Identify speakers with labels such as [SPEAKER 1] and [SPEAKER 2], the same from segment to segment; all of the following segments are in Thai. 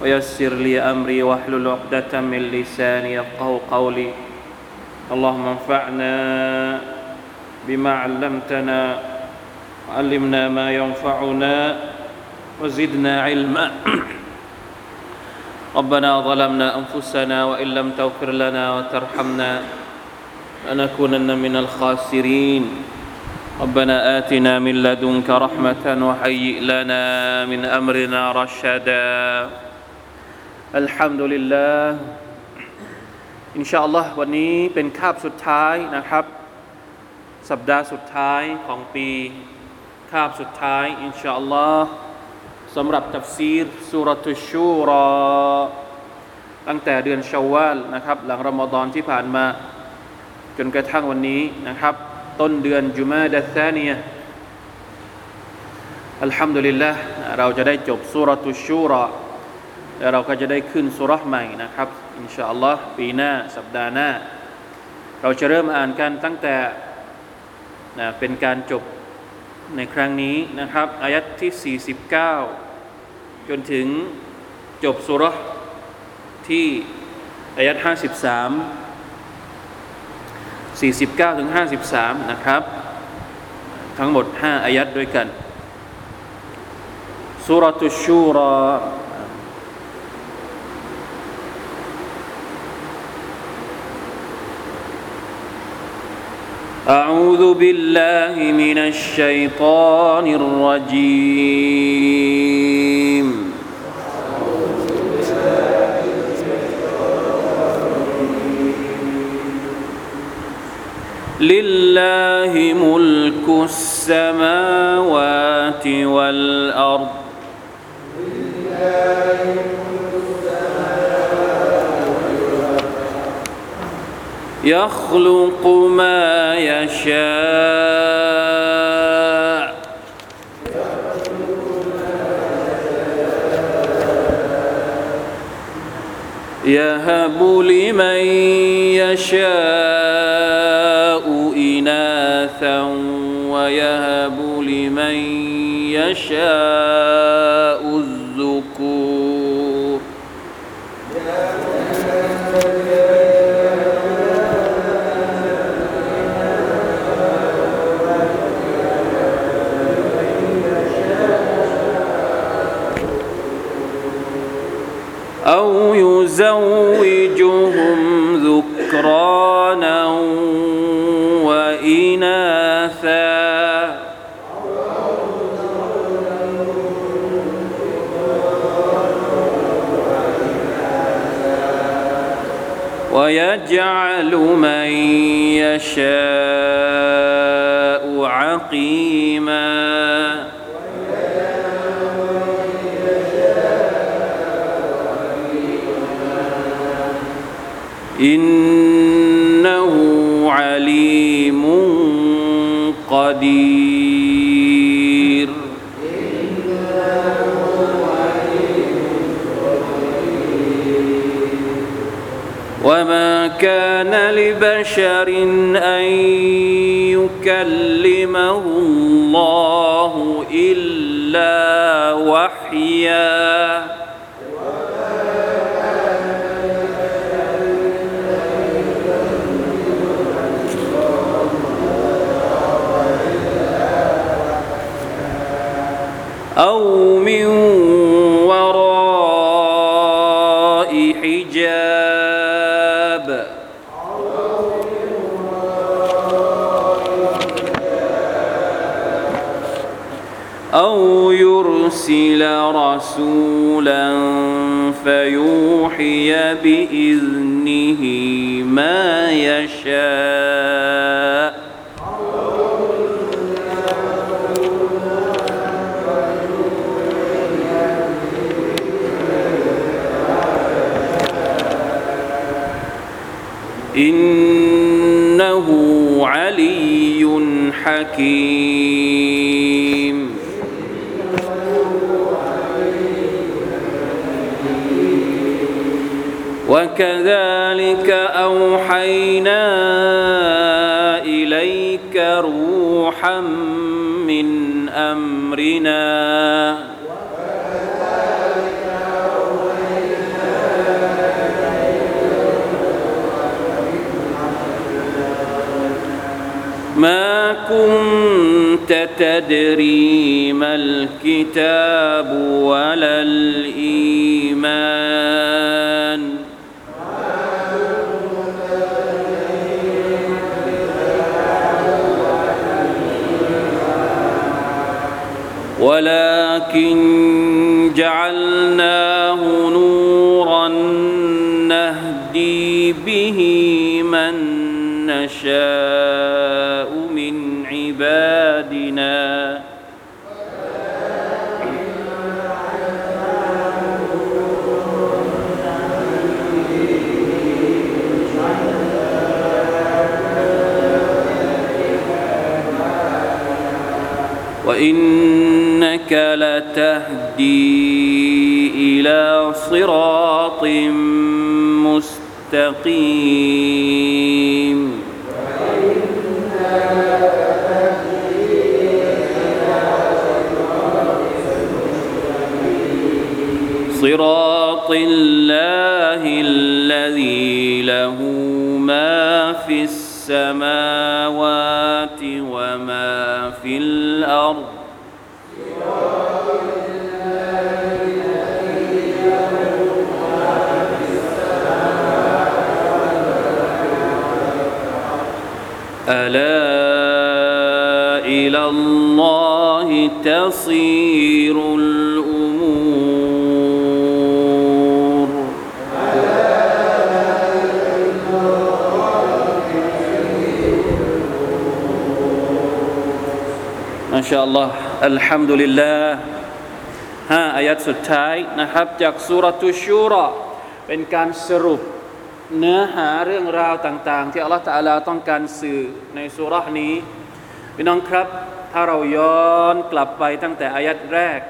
[SPEAKER 1] ويسر لي أمري واحلل عقدة من لساني يفقه قولي. اللهم انفعنا بما علمتنا وعلمنا ما ينفعنا وزدنا علما. ربنا ظلمنا أنفسنا وإن لم تغفر لنا وترحمنا لنكونن من الخاسرين. ربنا آتنا من لدنك رحمة وهيئ لنا من أمرنا رشدا. อัลฮัมดุลิลลาห์อินชาอัลลอฮ์วันนี้เป็นคาบสุดท้ายนะครับ สัปดาห์สุดท้ายของปี คาบสุดท้าย อินชาอัลลอฮ์สำหรับตัฟซีรสุรทุชูรอตั้งแต่เดือนชาวาลนะครับ หลังรอมฎอนที่ผ่านมา จนกระทั่งวันนี้นะครับ ต้นเดือนจุมาดะซานียอัลฮัมดุลิลลาฮ์เราจะได้จบสุรทุชูรอ แล้วเราก็จะได้ขึ้นสุรษใหม่นะครับ อินชาอัลลอฮ์ปีหน้า สัปดาห์หน้า เราจะเริ่มอ่านกันตั้งแต่นะเป็นการจบในครั้งนี้นะครับ อายัดที่ 49 จนถึงจบสุรษที่อายัด53 49 ถึง 53 นะครับ ทั้งหมด 5 อายัดด้วยกันสุรตุชูรอ أعوذ بالله من الشيطان الرجيم. لله ملك السماوات والأرض. يخلق ما يشاء. يهب لمن يشاء إناثا ويهب لمن يشاء ويجعل من يشاء عقيما. إنه عليم قدير. لبشر أن يكلمه الله إلا وحياً. أو من أرسل رسولا فيوحي بإذنه ما يشاء. إنه علي حكيم. وكذلك أوحينا إليك روحا من أمرنا. ما كنت تدري ما الكتاب ولا الإيمان. ولكن جعلناه نورا نهدي به من نشاء من عبادنا. وإنك لتهدي إلى صراط مستقيم. صراط الله الذي له ما في السماوات ألا إلى الله تصير الأمور ما شاء الله الحمد لله ห้าอายัดสุดท้ายนะครับ จากสุรตุชูรอเป็นการสรุป เนื้อหาเรื่องราวต่าง ๆ ที่อัลลอฮฺตะอาลาต้องการสื่อในสุรานี้พี่น้องครับ ถ้าเราย้อนกลับไปตั้งแต่อายัดแรก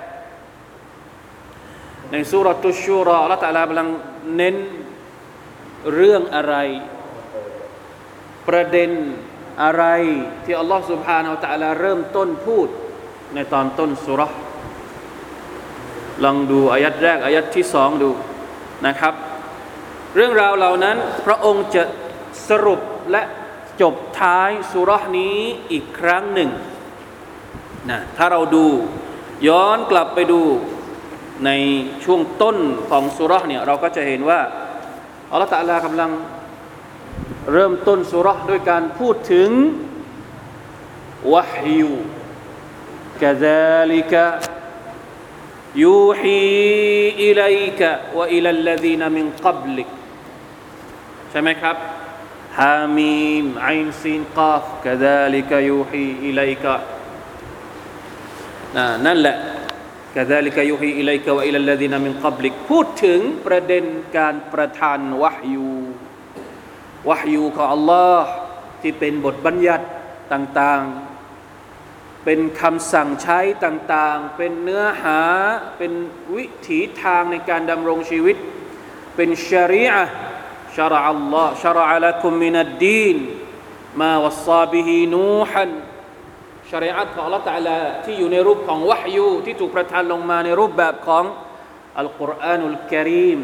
[SPEAKER 1] ในสุรตุชูรออัลลอฮฺตะอาลากำลังเน้นเรื่องอะไร ประเด็นอะไรที่อัลลอฮฺสุบฮานาอัลตะอาลาเริ่มต้นพูดในตอนต้นสุรลองดูอายัดแรกอายัดที่สองดูนะครับ เรื่องราวเหล่านั้นพระองค์จะสรุปและจบท้ายสุรษนี้อีกครั้งหนึ่งนะถ้าเราดูย้อนกลับไปดูในช่วงต้นของสุรษเนี่ยเราก็จะเห็นว่าอัลตัลากำลังเริ่มต้นสุรษด้วยการพูดถึงوحي كذلك يوحي إليك وإلى الذين من قبلك ใช่ไหมครับحم عين سين قاف كذلك يوحي إليك นั่นแหละ كذلك يوحي إليك وإلى الذين من قبلك พูดถึงประเด็นการประทานวะฮยูวะฮยูของอัลลอฮ์ที่เป็นบทบัญญัติต่างๆ เป็นคำสั่งใช้ต่างๆ เป็นเนื้อหา เป็นวิถีทางในการดำรงชีวิต เป็นชริอะห์ شرع الله شرع لكم من الدين ما وصى به نوحا ชริอะของ Allah Taala ที่อยู่ในรูปของวะฮยูที่ถูกประทานลงมาในรูปแบบของอัลกุรอานุลกิริม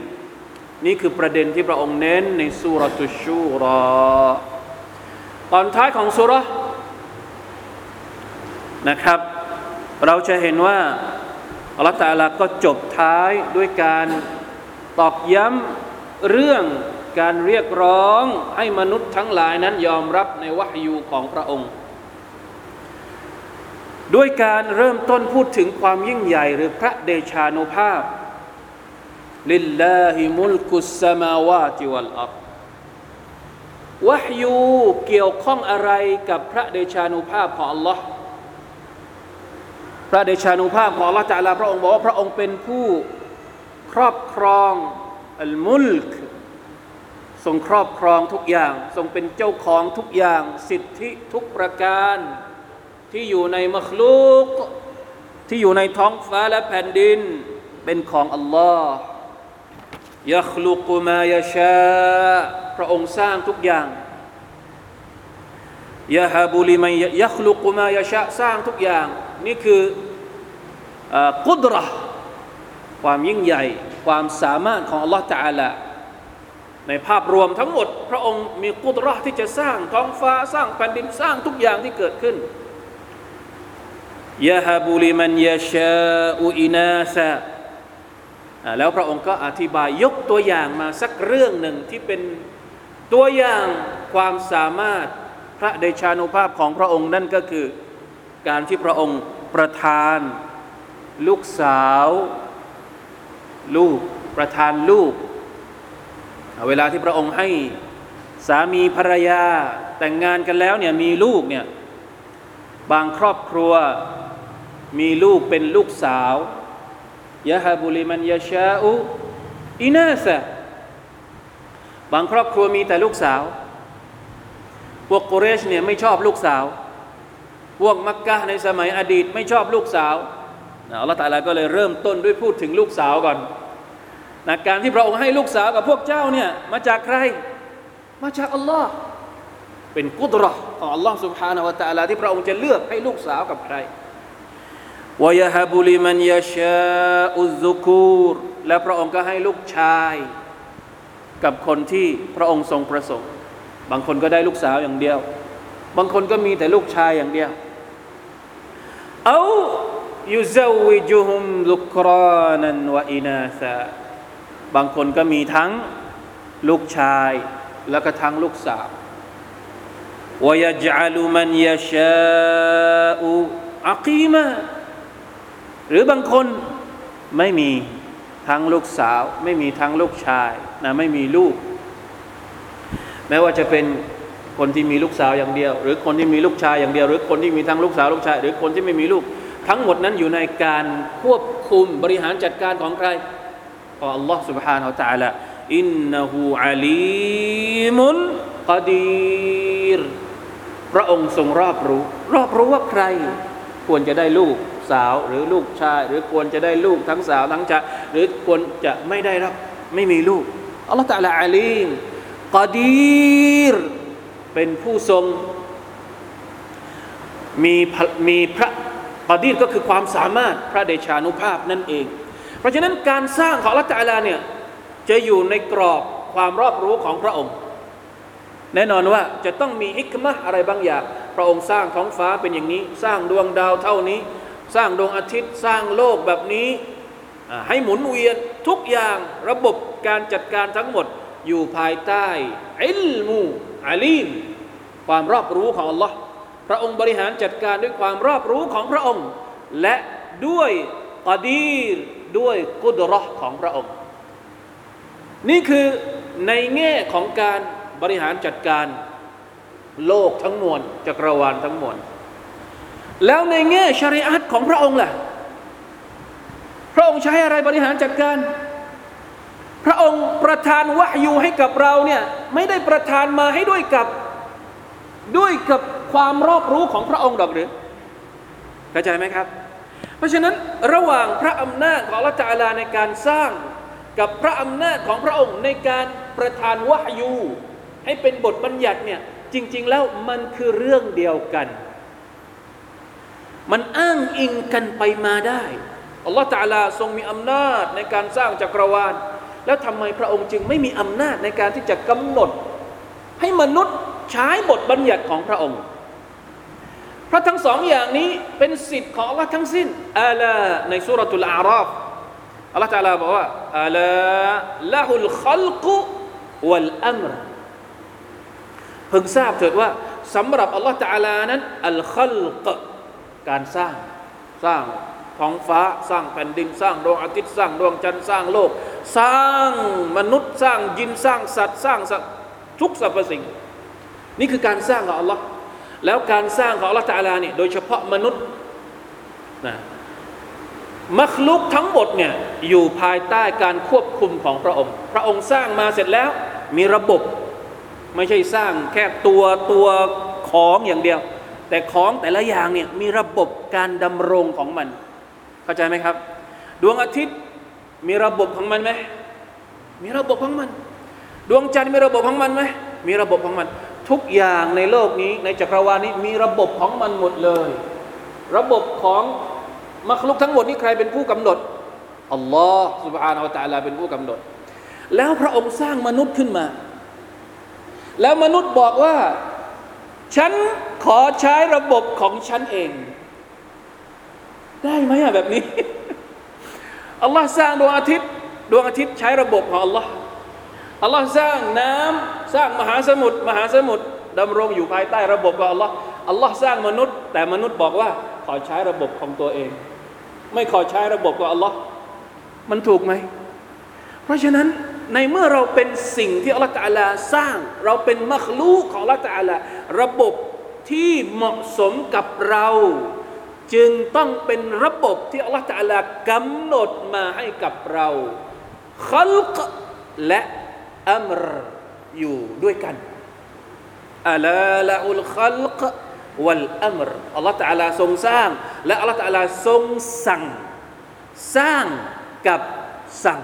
[SPEAKER 1] นี่คือประเด็นที่พระองค์เน้นในสุรตุชูรอตอนท้ายของสุรนะครับ เราจะเห็นว่าอัลลอฮฺตาลาก็จบท้ายด้วยการตอกย้ำเรื่อง การเรียกร้องให้มนุษย์ทั้งหลายนั้นยอมรับในวะฮยูของพระองค์ ด้วยการเริ่มต้นพูดถึงความยิ่งใหญ่ หรือพระเดชานุภาพลิลลาฮิมุลกุสสมาวาติวัลอัรวะฮยูเกี่ยวข้องอะไรกับพระเดชานุภาพของ Allah พระเดชานุภาพของ Allah จาลาพระองค์บอกว่าพระองค์เป็นผู้ครอบครองอัลมุลก ทรงครอบครองทุกอย่าง ทรงเป็นเจ้าของทุกอย่าง สิทธิทุกประการ ที่อยู่ในมัคลูก ที่อยู่ในท้องฟ้าและแผ่นดิน เป็นของอัลลอฮ์ยัคลุกุมายาชาพระองค์สร้างทุกอย่างยาฮาบุลิมัยยัคลุกุมายาชาสร้างทุกอย่าง นี่คือกุดรความยิ่งใหญ่ ความสามารถของอัลลอฮ์ตะอาลา ในภาพรวมทั้งหมด พระองค์มีกุดระที่จะสร้างท้องฟ้าสร้างแผ่นดินสร้างทุกอย่างที่เกิดขึ้นยะฮาบุลิมันยาชาอุอินาซาแล้วพระองค์ก็อธิบายยกตัวอย่างมาสักเรื่องหนึ่งที่เป็นตัวอย่างความสามารถพระเดชานุภาพของพระองค์นั่นก็คือ การที่พระองค์ประทาน ลูกสาว ลูกประทานลูก เวลาที่พระองค์ให้สามีภรรยาแต่งงานกันแล้วเนี่ยมีลูกเนี่ยบางครอบครัวมีลูกเป็นลูกสาวยะฮาบุลิมันยาชาอุอินาสะบางครอบครัวมีแต่ลูกสาว พวกกุเรชเนี่ยไม่ชอบลูกสาว พวกมักกะในสมัยอดีตไม่ชอบลูกสาวอัลลอฮฺตาลาก็เลยเริ่มต้นด้วยพูดถึงลูกสาวก่อน นะการที่พระองค์ให้ลูกสาวกับพวกเจ้าเนี่ยมาจากใคร มาจากอัลลอฮ์เป็นกุดรอของอัลลอฮ์ سبحانه และ تعالى ที่พระองค์จะเลือกให้ลูกสาวกับใครวยาฮบุลิมันยาชาอุซุคูรและพระองค์ก็ให้ลูกชาย กับคนที่พระองค์ทรงประสงค์ บางคนก็ได้ลูกสาวอย่างเดียว บางคนก็มีแต่ลูกชายอย่างเดียวเอายุซาวิจุฮุมลุกรานันวะอินาซา บางคนก็มีทั้งลูกชายแล้วก็ทั้งลูกสาววยาจัลุมันยาชาอุอักีมาหรือบางคนไม่มีทั้งลูกสาว ไม่มีทั้งลูกชายนะไม่มีลูก แม้ว่าจะเป็นคนที่มีลูกสาวอย่างเดียว หรือคนที่มีลูกชายอย่างเดียว หรือคนที่มีทั้งลูกสาวลูกชาย หรือคนที่ไม่มีลูก ทั้งหมดนั้นอยู่ในการควบคุมบริหารจัดการของใคร ของ Allah سبحانه และ تعالى อินนหูอาลีมุนกดีรพระองค์ทรงรอบรู้ รอบรู้ว่าใคร ควรจะได้ลูกสาวหรือลูกชาย หรือควรจะได้ลูกทั้งสาวทั้งชายหรือควรจะไม่ได้รับไม่มีลูกอัลลอฮฺตะลาอาลีมกอดีรเป็นผู้ทรงมีมีพระกอดีรก็คือความสามารถพระเดชานุภาพนั่นเอง เพราะฉะนั้นการสร้างของอัลลอฮฺตะลาเนี่ยจะอยู่ในกรอบความรอบรู้ของพระองค์ แน่นอนว่าจะต้องมีฮิกมะอะไรบางอย่าง พระองค์สร้างท้องฟ้าเป็นอย่างนี้ สร้างดวงดาวเท่านี้ สร้างดวงอาทิตย์สร้างโลกแบบนี้ให้หมุนเวียนทุกอย่างระบบการจัดการทั้งหมดอยู่ภายใต้อิลมูอาลีมความรอบรู้ของ Allah พระองค์บริหารจัดการด้วยความรอบรู้ของพระองค์ และด้วยกอดีร ด้วยกุดรอของพระองค์ นี่คือในแง่ของการบริหารจัดการโลกทั้งมวลจักรวาลทั้งมวลแล้วในแง่ชริอัตของพระองค์ล่ะ พระองค์ใช้อะไรบริหารจัดการ พระองค์ประทานวะยูให้กับเราเนี่ยไม่ได้ประทานมาให้ด้วยกับด้วยกับความรอบรู้ของพระองค์ดอกหรือเข้าใจไหมครับ เพราะฉะนั้นระหว่างพระอำนาจของละจาลาในการสร้าง กับพระอำนาจของพระองค์ในการประทานวะยู ให้เป็นบทบัญญัติเนี่ยจริง ๆ แล้วมันคือเรื่องเดียวกัน มันอ้างอิงกันไปมาได้อัลลอฮฺตาลาทรงมีอำนาจในการสร้างจักรวาล แล้วทำไมพระองค์จึงไม่มีอำนาจในการที่จะกำหนด ให้มนุษย์ใช้บทบัญญัติของพระองค์ เพราะทั้งสองอย่างนี้เป็นสิทธิ์ของอัลลอฮ์ทั้งสิ้นอาลาในสุรทูลอาราฟอัลลอฮฺตาลาบอกว่าอาลาละฮุลขัลกุวัลอัมรเพิ่งทราบเถิดว่าสำหรับอัลลอฮฺตาลานั้นอัลขัลกการสร้างสร้างท้องฟ้าสร้างแผ่นดินสร้างดวงอาทิตย์สร้างดวงจันทร์สร้างโลก สร้างมนุษย์สร้างยินสร้างสัตว์สร้างทุกสรรพสิ่ง นี่คือการสร้างของอัลลอฮ์ แล้วการสร้างของอัลลอฮ์ตาลาเนี่ยโดยเฉพาะมนุษย์นะมัคลุกทั้งหมดเนี่ยอยู่ภายใต้การควบคุมของพระองค์ พระองค์สร้างมาเสร็จแล้วมีระบบ ไม่ใช่สร้างแค่ตัวตัวของอย่างเดียว แต่ของแต่ละอย่างเนี่ยมีระบบการดำรงของมัน เข้าใจไหมครับ ดวงอาทิตย์มีระบบของมันไหมมีระบบของมัน ดวงจันทร์มีระบบของมันไหมมีระบบของมัน ทุกอย่างในโลกนี้ในจักรวาลนี้มีระบบของมันหมดเลย ระบบของมัคลุกทั้งหมดนี้ใครเป็นผู้กำหนดอัลลอฮ์ سبحانه และ تعالى เป็นผู้กำหนด แล้วพระองค์สร้างมนุษย์ขึ้นมา แล้วมนุษย์บอกว่า ฉันขอใช้ระบบของฉันเอง ได้ไหมอะแบบนี้ อัลลอฮ์สร้างดวงอาทิตย์ ดวงอาทิตย์ใช้ระบบของอัลลอฮ์ อัลลอฮ์สร้างน้ำสร้างมหาสมุทรมหาสมุทรดำรงอยู่ภายใต้ระบบของอัลลอฮ์อัลลอฮ์สร้างมนุษย์ แต่มนุษย์บอกว่าขอใช้ระบบของตัวเอง ไม่ขอใช้ระบบของอัลลอฮ์มันถูกไหม เพราะฉะนั้นในเมื่อเราเป็นสิ่งที่อัลลอฮฺตะลาสร้าง เราเป็นมัคลูของอัลลอฮฺตะลาระบบที่เหมาะสมกับเรา จึงต้องเป็นระบบที่อัลลอฮฺตะลากำหนดมาให้กับเราคัลกและ อัมรอยู่ด้วยกันอัลาละอุลคัลกวัลอัมรอัลลอฮฺตะอลาทรงสร้าง และอัลลอฮฺตะอลาทรงสั่ง สร้างกับสั่ง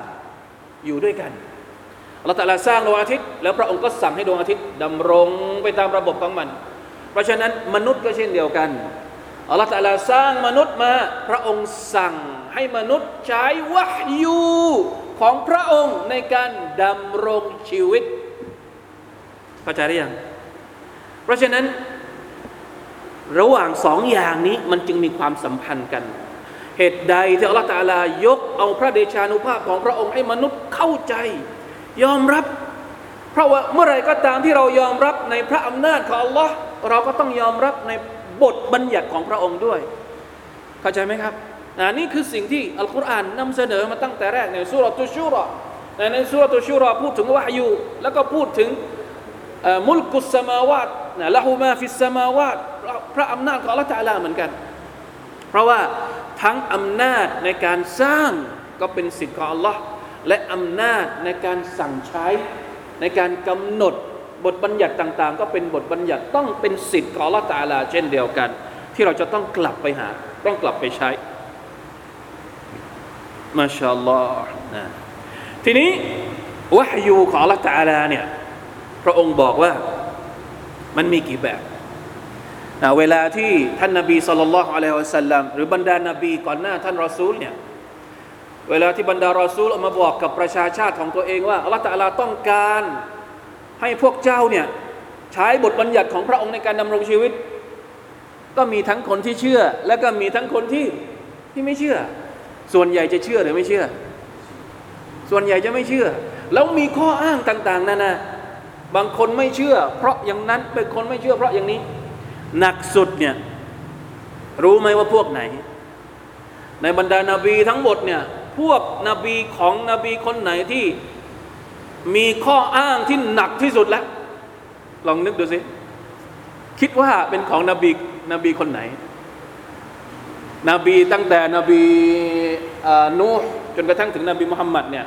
[SPEAKER 1] อยู่ด้วยกันอัลลอฮฺตะอลาสร้างดวงอาทิตย์ แล้วพระองค์ก็สั่งให้ดวงอาทิตย์ดำรงไปตามระบบของมัน เพราะฉะนั้นมนุษย์ก็เช่นเดียวกัน อัลลอฮฺตะอาลาสร้างมนุษย์มา พระองค์สั่งให้มนุษย์ใช้วะฮยูของพระองค์ในการดำรงชีวิตเข้าใจหรือยัง เพราะฉะนั้น ระหว่างสองอย่างนี้มันจึงมีความสัมพันธ์กัน เหตุใดที่อัลลอฮฺตะอาลายกเอาพระเดชานุภาพของพระองค์ให้มนุษย์เข้าใจ ยอมรับ เพราะว่าเมื่อไรก็ตามที่เรายอมรับในพระอำนาจของอัลลอฮ์เราก็ต้องยอมรับใน บทบัญญัติของพระองค์ด้วย เข้าใจไหมครับอ่านี่คือสิ่งที่อัลกุรอานนำเสนอมาตั้งแต่แรกในสุรตุชูรอในในสุรตุชูรอพูดถึงวะฮยูแล้วก็พูดถึงมุลกุสสมาวาตนะละหูมาฟิสสมาวาตพระอำนาจของอัลลอฮฺตาลาเหมือนกัน เพราะว่าทั้งอำนาจในการสร้างก็เป็นสิทธิ์ของอัลลอฮ์และอำนาจในการสั่งใช้ในการกำหนด บทบัญญัติต่างๆ ก็เป็นบทบัญญัติต้องเป็นสิทธิ์ของลลอฮ์ตาลาเช่นเดียวกัน ที่เราจะต้องกลับไปหา ต้องกลับไปใช้มาชาอัลลอฮ์นะทีนี้วะฮยูของลลอฮ์ตาลาเนี่ยพระองค์บอกว่ามันมีกี่แบบนะเวลาที่ท่านนบีสุลต่านละฮ์อะลัยฮิวสัลลัมหรือบรรดานบีก่อนหน้าท่านรอซูลเนี่ยเวลาที่บรรดารอซูลออกมาบอกกับประชาชาติของตัวเองว่าอัลลอฮฺตะลาต้องการ ให้พวกเจ้าเนี่ยใช้บทบัญญัติของพระองค์ในการดำรงชีวิต ก็มีทั้งคนที่เชื่อ และก็มีทั้งคนที่ที่ไม่เชื่อ ส่วนใหญ่จะเชื่อหรือไม่เชื่อ ส่วนใหญ่จะไม่เชื่อ แล้วมีข้ออ้างต่าง ๆนานาบางคนไม่เชื่อ เพราะอย่างนั้นเป็นคนไม่เชื่อ เพราะอย่างนี้ หนักสุดเนี่ยรู้ไหมว่าพวกไหน ในบรรดานาบีทั้งหมดเนี่ยพวกนบีของนบีคนไหนที่ มีข้ออ้างที่หนักที่สุดแล้ว ลองนึกดูสิ คิดว่าเป็นของนบีนบีคนไหน นบีตั้งแต่นบีนูห์จนกระทั่งถึงนบีมุฮัมมัดเนี่ย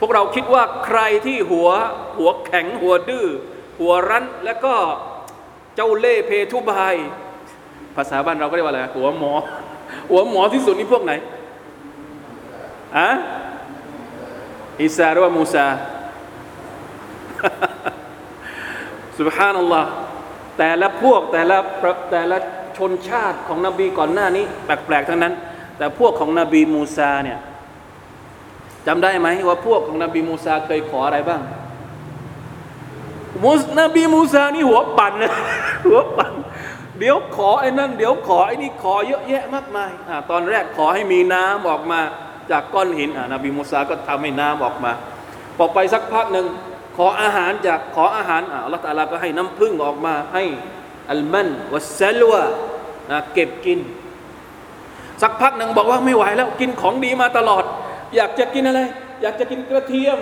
[SPEAKER 1] พวกเราคิดว่าใครที่หัวหัวแข็งหัวดื้อหัวรั้นแล้วก็เจ้าเล่เพทุบาย ภาษาบ้านเราก็เรียกว่าอะไรหัวหมอ หัวหมอที่สุดนี่พวกไหนอะอิสาหรือว่ามูซา สุบฮานัลลอฮ์แต่ละพวกแต่ละแต่ละชนชาติของนบีก่อนหน้านี้ แปลกๆทั้งนั้น แต่พวกของนบีมูซาเนี่ยจำได้ไหมว่าพวกของนบีมูซาเคยขออะไรบ้างมุสนบีมูซานี่หัวปั่นนะหัวปั่นเดี๋ยวขอไอ้นั่น เดี๋ยวขอไอ้นี่ขอเยอะแยะมากมายอ่าตอนแรกขอให้มีน้ำออกมาจากก้อนหินอ่านบีมูซาก็ทำให้น้ำออกมาพอไปสักพักหนึ่ง ขออาหารจากขออาหารอัลลอฮฺตาลาก็ให้น้ำพึ่งออกมาให้อัลมันวัสซลวะนะเก็บกิน สักพักหนึ่งบอกว่าไม่ไหวแล้วกินของดีมาตลอด อยากจะกินอะไร อยากจะกินกระเทียม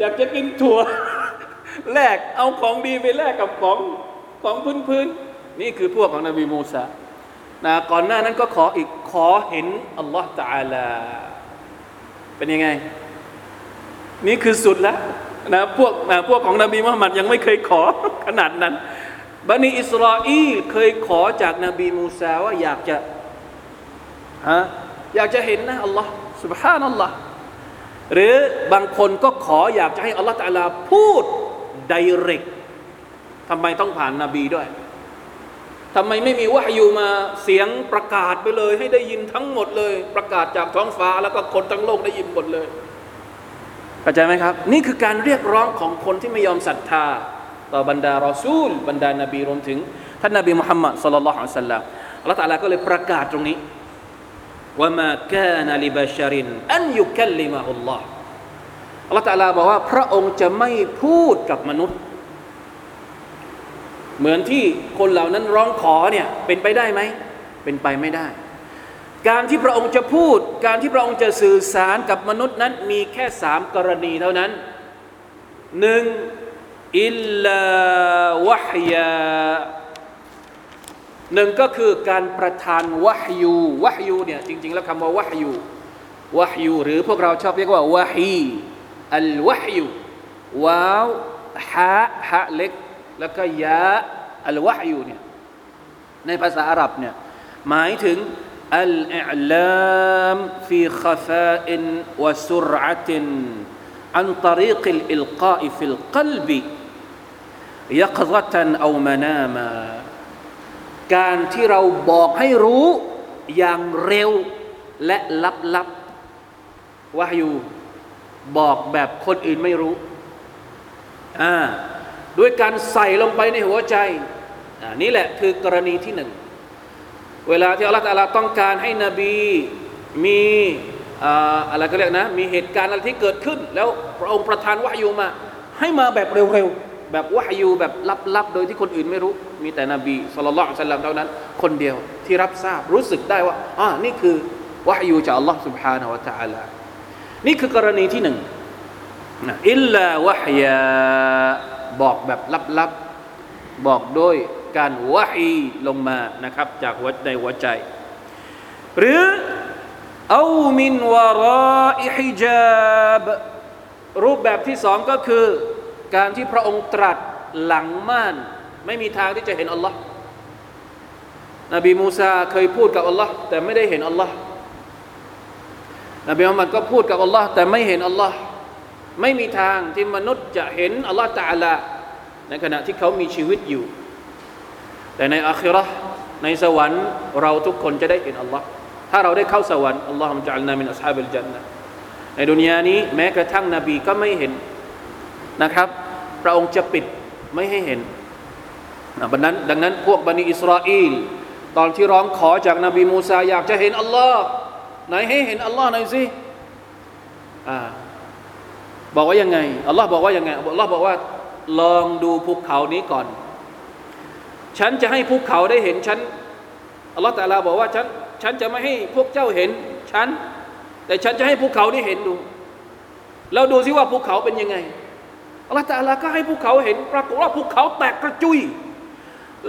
[SPEAKER 1] อยากจะกินถั่วแลกเอาของดีไปแลกกับของของพื้นพื้นนี่คือพวกของนบีมูซานะก่อนหน้านั้นก็ขออีกขอเห็นอัลลอฮฺตาลา เป็นยังไง นี่คือสุดแล้ว นะพวกนะพวกของนบีมุฮัมมัดยังไม่เคยขอ ขนาดนั้นบันิอิสราเอลเคยขอจากนบีมูซาว่าอยากจะฮะอยากจะเห็นนะอัลลอฮ์ سبحان อัลลอฮ์หรือบางคนก็ขออยากจะให้อัลลอฮ์ตะลาพูด direct ทำไมต้องผ่านนาบีด้วยทำไมไม่มีวะฮยูมาเสียงประกาศไปเลย ให้ได้ยินทั้งหมดเลย ประกาศจากท้องฟ้าแล้วก็คนทั้งโลกได้ยินหมดเลย เข้าใจไหมครับ นี่คือการเรียกร้องของคนที่ไม่ยอมศรัทธา ต่อบรรดารอซูล บรรดานาบีรวมถึง ท่านนาบีมุฮัมมัดสุลลัลลอฮุอะสัลลัมอัลลอฮฺตะลาก็เลยประกาศตรงนี้ว่ามาแกนลิบาชารินอันยุคัลลิมะฮุลลอฮ์อัลลอฮฺตะลาบอกว่าพระองค์จะไม่พูดกับมนุษย์ เหมือนที่คนเหล่านั้นร้องขอเนี่ยเป็นไปได้ไหมเป็นไปไม่ได้ การที่พระองค์จะพูด การที่พระองค์จะสื่อสารกับมนุษย์นั้นมีแค่สามกรณีเท่านั้นหนึ่งอิลลาวะฮยาหนึ่งก็คือการประทานวะฮยูวะฮยูเนี่ยจริง ๆ แล้วคำว่าวะฮยูวะฮยูหรือพวกเราชอบเรียกว่าวะฮีอัลวะฮยูว้าวฮะฮะเล็ก แล้วก็ยะอัลวะฮยูเนี่ยในภาษาอาหรับเนี่ยหมายถึง อัลอิลามฟีขฟาอินวะสุรอะติน عن طريق الإلقاء في القلب يقظة أو مناما การที่เราบอกให้รู้อย่างเร็วและลับๆวะยูบอกแบบคนอื่นไม่รู้อ่าด้วยการใส่ลงไปในหัวใจอ่านี่แหละคือกรณีที่หนึ่ง เวลาที่อัลลอฮฺตะลาต้องการให้นบีมีอะไรก็เรียกนะ มีเหตุการณ์อะไรที่เกิดขึ้น แล้วพระองค์ประทานวะยูมา ให้มาแบบเร็วๆ แบบวะยูแบบลับๆ โดยที่คนอื่นไม่รู้ มีแต่นบีสุลต่านสัลลัมเท่านั้น คนเดียวที่รับทราบรู้สึกได้ว่าอ่านี่คือวะยูจากอัลลอฮ์ سبحانه และ تعالى นี่คือกรณีที่หนึ่งอิลลาวะฮยาบอกแบบลับๆ บอกโดย การวะฮีลงมานะครับ จากหัวในหัวใจ หรือเอามินวารอิฮิจาบรูปแบบที่สองก็คือ การที่พระองค์ตรัสหลังม่าน ไม่มีทางที่จะเห็นอัลลอฮ์นบีมูซาเคยพูดกับอัลลอฮ์แต่ไม่ได้เห็นอัลลอฮ์นบีมุฮัมมัดก็พูดกับอัลลอฮ์แต่ไม่เห็นอัลลอฮ์ไม่มีทางที่มนุษย์จะเห็นอัลลอฮ์ตาลาในขณะที่เขามีชีวิตอยู่ แต่ในอาคิรอในสวรรค์เราทุกคนจะได้เห็นอัลลอฮ์ถ้าเราได้เข้าสวรรค์อัลลอฮฺมุจัลนามินอัศฮาบิลจันนะในดุนยานี้แม้กระทั่งนบีก็ไม่เห็นนะครับ พระองค์จะปิดไม่ให้เห็นดังนั้นดังนั้นพวกบันิอิสราเอลตอนที่ร้องขอจากนบีมูซาอยากจะเห็นอัลลอฮ์ไหนให้เห็นอัลลอฮ์หน่อยสิอ่าบอกว่ายังไงอัลลอฮ์บอกว่ายังไงอัลลอฮ์บอกว่าลองดูภูเขานี้ก่อน ฉันจะให้ภูเขาได้เห็นฉันอัลลอฮ์แต่ลาบอกว่าฉันฉันจะไม่ให้พวกเจ้าเห็นฉัน แต่ฉันจะให้ภูเขาได้เห็นดู แล้วดูซิว่าภูเขาเป็นยังไงอัลลอฮฺตาลาก็ให้ภูเขาเห็นปรากฏว่าภูเขาแตกกระจุย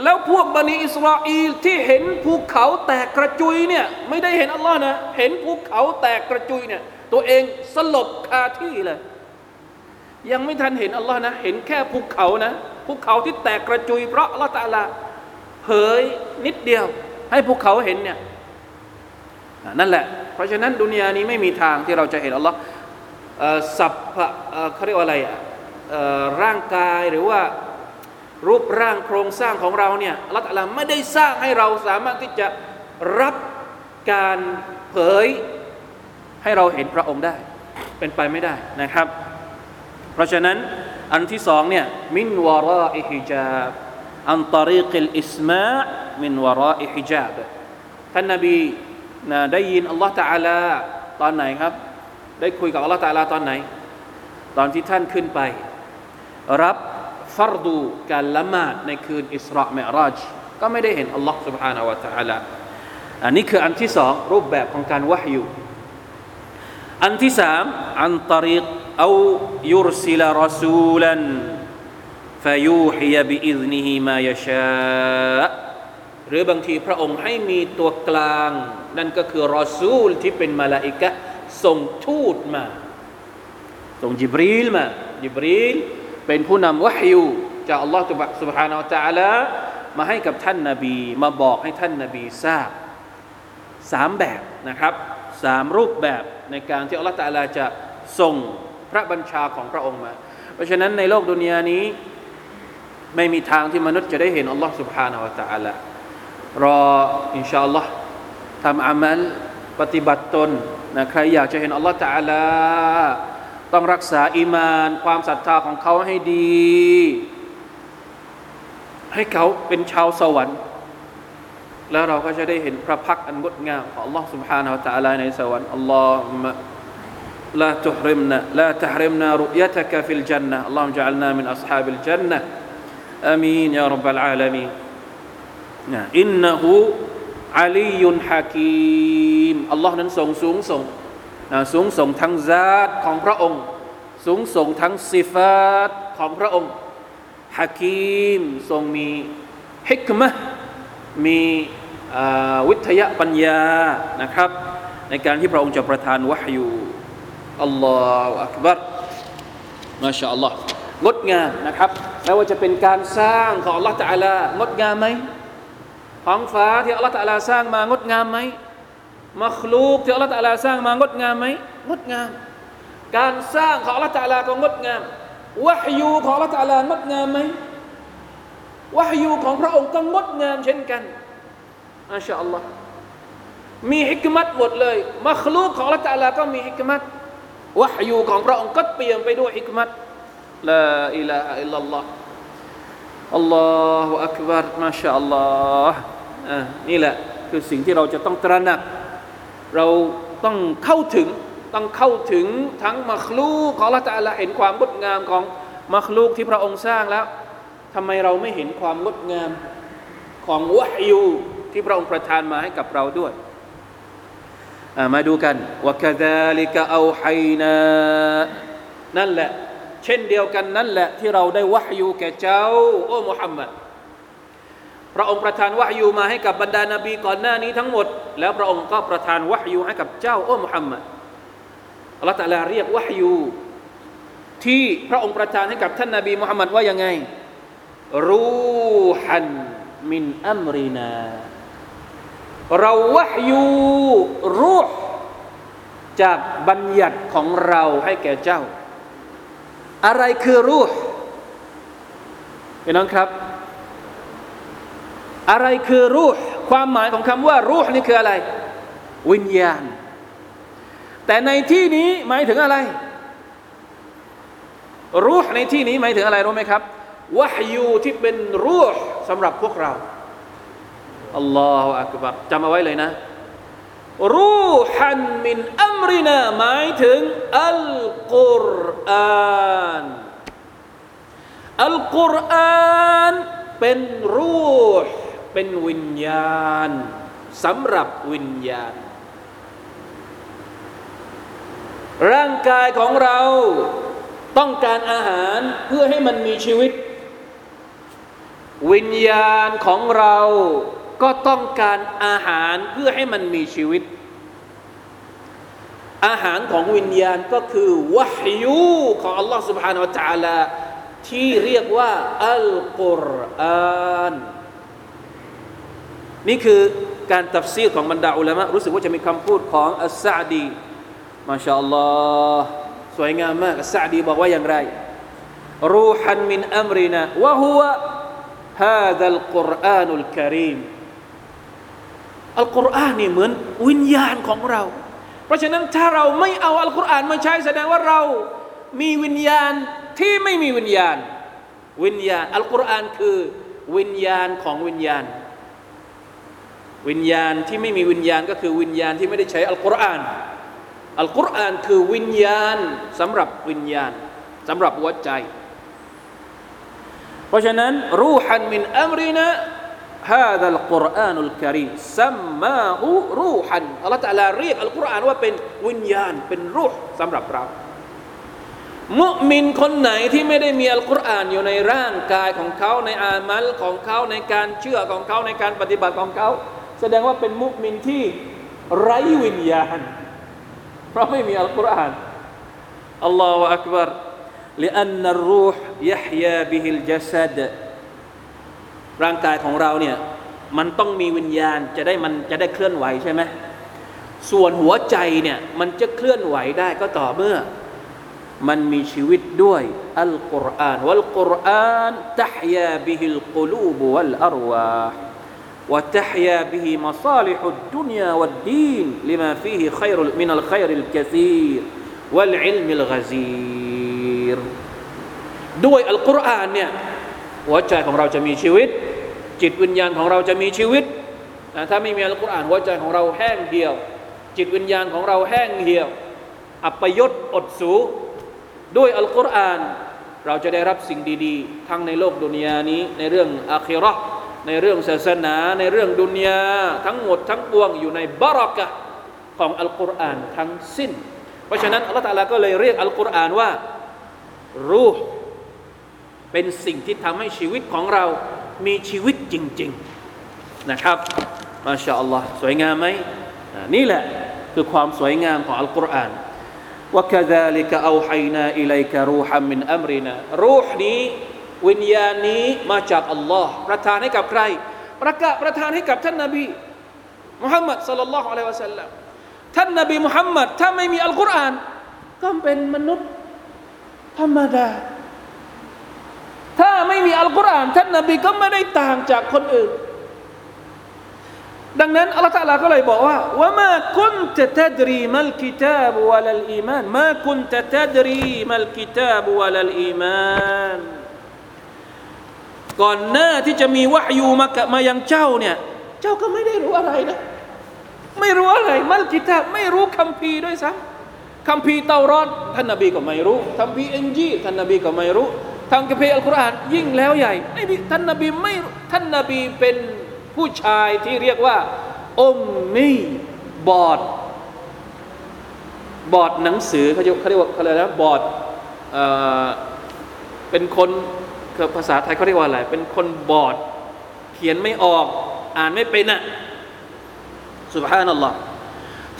[SPEAKER 1] แล้วพวกบันิอิสราเอลที่เห็นภูเขาแตกกระจุยเนี่ยไม่ได้เห็นอัลลอฮ์นะ เห็นภูเขาแตกกระจุยเนี่ยตัวเองสลบคาที่เลย ยังไม่ทันเห็นอัลลอฮ์นะ เห็นแค่ภูเขานะภูเขาที่แตกกระจุยเพราะลลอฮ์ตาลาเผยนิดเดียว ให้ภูเขาเห็นเนี่ยนั่นแหละ เพราะฉะนั้นดุนยานี้ไม่มีทางที่เราจะเห็นอัลลอฮ์สับเขาเรียกว่าอะไรอะร่างกายหรือว่ารูปร่างโครงสร้างของเราเนี่ยอัลลอฮ์ไม่ได้สร้างให้เราสามารถที่จะรับการเผยให้เราเห็นพระองค์ได้ เป็นไปไม่ได้นะครับ เพราะฉะนั้นอันที่สองเนี่ยมินวาราอิฮิจาบอันตริกิลอิสมามินวาราอิฮิจาบท่านนบีนะได้ยินอัลลอฮฺตาลาตอนไหนครับ ได้คุยกับอัลลอฮฺตาลาตอนไหน ตอนที่ท่านขึ้นไป รับฟัรดูการละหมาดในคืนอิสราเมราจก็ไม่ได้เห็นอัลลอฮฺ سبحانه และ تعالى อันนี้คืออันที่สองรูปแบบของการวะฮยูอันที่สามอันตริกเอายุรสิ ลรสูลัน فيوحي بإذنه ما يشاء หรือบางทีพระองค์ให้มีตัวกลาง นั่นก็คือรอซูลที่เป็นมาลาอิกะส่งทูตมา ส่งจิบรีลมา ยิบรีลเป็นผู้นำวะฮยูจากอัลลอฮฺสุบฮานาอัลตะอาลามาให้กับท่านนาบี มาบอกให้ท่านนาบีทราบสามแบบนะครับสามรูปแบบในการที่อัลลอฮฺตะอาลาจะส่ง พระบัญชาของพระองค์มา เพราะฉะนั้นในโลกดุนยานี้ ไม่มีทางที่มนุษย์จะได้เห็นอัลลอฮฺสุบฮานาอัลตะอาลารออินชาอัลลอฮ์ทำอามัลปฏิบัติตนนะใครอยากจะเห็นอัลลอฮฺตะอาลา ต้องรักษาอีมาน ความศรัทธาของเขาให้ดี ให้เขาเป็นชาวสวรรค์ แล้วเราก็จะได้เห็นพระพักตร์อันงดงามของ Allah سبحانه และ تعالى ในสวรรค์ اللهم لا تحرمنا لا تحرمنا رؤيتك في الجنة اللهم اجعلنا من أصحاب الجنة آمين يا رب العالمين إنه علي حكيم الله นั้นทรงสูงส่งสูงส่งทั้งซาตของพระองค์ สูงส่งทั้งสิฟาตของพระองค์ฮะกีมทรงมีฮิกมะมีวิทยาปัญญานะครับ ในการที่พระองค์จะประทานวะฮยู อัลลอฮฺอักบัรมาชาอัลลอฮ์งดงามนะครับแม้ว่าจะเป็นการสร้างของอัลลอฮฺตะอาลางดงามไหมท้องฟ้าที่อัลลอฮฺตะอาลาสร้างมางดงามไหมมัคลูกที่อัลลอฮฺตะอาลาสร้างมางดงามไหมงดงาม การสร้างของอัลลอฮฺตะอาลาก็งดงามวะฮยูของอัลลอฮฺตะอาลางดงามไหมวะฮยูของพระองค์ก็งดงามเช่นกันอัชาอัลลอฮ์มีฮิกมัตหมดเลยมัคลูกของอัลลอฮฺตะอาลาก็มีฮิกมัต วะฮยูของพระองค์ก็เปลี่ยนไปด้วยฮิกมัตลาอิลาอิลลัลลอฮ์อัลลอฮฺอักบัรมาชาอัลลอฮ์นี่แหละคือสิ่งที่เราจะต้องตระหนัก เราต้องเข้าถึงต้องเข้าถึงทั้งมัคลูกของละตาลาเห็นความงดงามของมัคลูกที่พระองค์สร้างแล้วทำไมเราไม่เห็นความงดงามของวะฮยูที่พระองค์ประทานมาให้กับเราด้วย มาดูกันวกะดาลิกะเอาไฮนานั่นแหละ เช่นเดียวกันนั่นแหละที่เราได้วะฮยูแก่เจ้า โอ้มุฮัมมัดพระองค์ประทานวะฮยูมาให้กับบรรดานาบีก่อนหน้านี้ทั้งหมด แล้วพระองค์ก็ประทานวะฮยูให้กับเจ้าโอ้มุฮัมมัดอัลลอฮฺตะลาเรียกวะฮยูที่พระองค์ประทานให้กับท่านนาบีมุฮัมมัดว่ายังไง รูฮันมินอัมรินา เราวะยูรูหจากบัญญัติของเราให้แก่เจ้า อะไรคือรูหพี่น้องครับ อะไรคือรูหความหมายของคำว่ารูหนี่คืออะไร วิญญาณ แต่ในที่นี้หมายถึงอะไร รูหในที่นี้หมายถึงอะไรรู้ไหมครับวะยูที่เป็นรูหสำหรับพวกเรา อัลลอฮฺอักบัรจำเอาไว้เลยนะรูฮันมินอัมรินาหมายถึงอัลกุรอานอัลกุรอานเป็นรูหเป็นวิญญาณสำหรับวิญญาณ ร่างกายของเราต้องการอาหารเพื่อให้มันมีชีวิต วิญญาณของเรา ก็ต้องการอาหารเพื่อให้มันมีชีวิต อาหารของวิญญาณก็คือวะฮยูของ Allah سبحانه และ تعالى ที่เรียกว่าอัลกุรอาน นี่คือการตัฟซีรของบรรดาอุลามะรู้สึกว่าจะมีคำพูดของอัสซาดีมาชาอัลลอฮ์สวยงามมากอัสซาดีบอกว่าอย่างไรรูฮันมินอัมรินะวะฮุวะ هذا القرآن الكريم อัลกุร อัลกุรอานนี่เหมือนวิญญาณของเรา เพราะฉะนั้นถ้าเราไม่เอาอัลกุรอานมาใช้แสดงว่าเรามีวิญญาณที่ไม่มีวิญญาณ วิญญาณ อัลกุรอานคือวิญญาณของวิญญาณ วิญญาณที่ไม่มีวิญญาณก็คือวิญญาณที่ไม่ได้ใช้อัลกุรอานอัลกุรอานคือวิญญาณสำหรับวิญญาณสำหรับหัวใจ เพราะฉะนั้นรูฮันมินอัมรินะ هذا القرآن الكريم سماه روحا อัลลอฮฺตะลาเรียกอัลกุรอานว่าเป็นวิญญาณเป็นรูห์สำหรับเรา มุมินคนไหนที่ไม่ได้มีอัลกุรอานอยู่ในร่างกายของเขาในอามัลของเขาในการเชื่อของเขาในการปฏิบัติของเขา แสดงว่าเป็นมุมินที่ไร้วิญญาณ เพราะไม่มีอัลกุรอานอัลลอฮฺอักบาร لأن الروح يحيا به الجسد ร่างกายของเราเนี่ยมันต้องมีวิญญาณจะได้มันจะได้เคลื่อนไหวใช่ไหมส่วนหัวใจเนี่ยมันจะเคลื่อนไหวได้ก็ต่อเมื่อ มันมีชีวิตด้วยอัลกุรอานวัลกุรอานตะฮยาบิฮิลกุลูบวัลอารวา وتحيا به مصالح الدنيا والدين لما فيه خير من الخير الكثير والعلم الغزير ด้วยอัลกุรอานเนี่ย หัวใจของเราจะมีชีวิต จิตวิญญาณของเราจะมีชีวิตนะถ้าไม่มีอัลกุรอานหัวใจของเราแห้งเหี่ยว จิตวิญญาณของเราแห้งเหี่ยว อัปยศอดสูด้วยอัลกุรอานเราจะได้รับสิ่งดีๆ ทั้งในโลกดุนยานี้ ในเรื่องอาคิราะห์ในเรื่องศาสนา ในเรื่องดุนยาทั้งหมดทั้งปวงอยู่ในบารักะของอัลกุรอานทั้งสิ้น เพราะฉะนั้นอัลลอฮฺตาลาก็เลยเรียกอัลกุรอานว่ารูห์ เป็นสิ่งที่ทำให้ชีวิตของเรามีชีวิตจริง ๆนะครับมาชาอัลลอฮ์สวยงามไหมนี่แหละคือความสวยงามของอัลกุรอานว่าคดาลิกเอาไฮนาอิเลกรูฮัมมินอัมรินารูหนี้วิญญาณนี้มาจากอัลลอฮ์ประทานให้กับใคร ประกาศประทานให้กับท่านนบีมุฮัมมัดสัลลัลลอฮุอะลัยฮิวะสัลลัมท่านนบีมุฮัมมัดถ้าไม่มีอัลกุรอานก็เป็นมนุษย์ธรรมดา ถ้าไม่มีอัลกุรอานท่านนบีก็ไม่ได้ต่างจากคนอื่น ดังนั้นอัลลอฮฺตาลาก็เลยบอกว่าว่ามาคุนตะตัดรีมัลกิตาบวะลัลอีมานมาคุนตะตัดรีมัลกิตาบวะลัลอีมานก่อนหน้าที่จะมีวะยูมากะมายังเจ้าเนี่ย เจ้าก็ไม่ได้รู้อะไรนะไม่รู้อะไร มัลกิตาบไม่รู้คัมภีร์ด้วยซ้ำคัมภีร์เตารอดท่านนบีก็ไม่รู้คัมภีร์อินจีท่านนบีก็ไม่รู้ ทางคัมภีร์อัลกุรอานยิ่งแล้วใหญ่ไม่มีท่านนบีไม่ท่านนบีเป็นผู้ชายที่เรียกว่าอมมีบอด บอดหนังสือเขาเรียกเขาเรียกว่าเขาเรียกนะบอดเอ่อเป็นคนคือภาษาไทยเขาเรียกว่าอะไร เป็นคนบอด เขียนไม่ออกอ่านไม่เป็นอะสุบฮานัลลอฮ์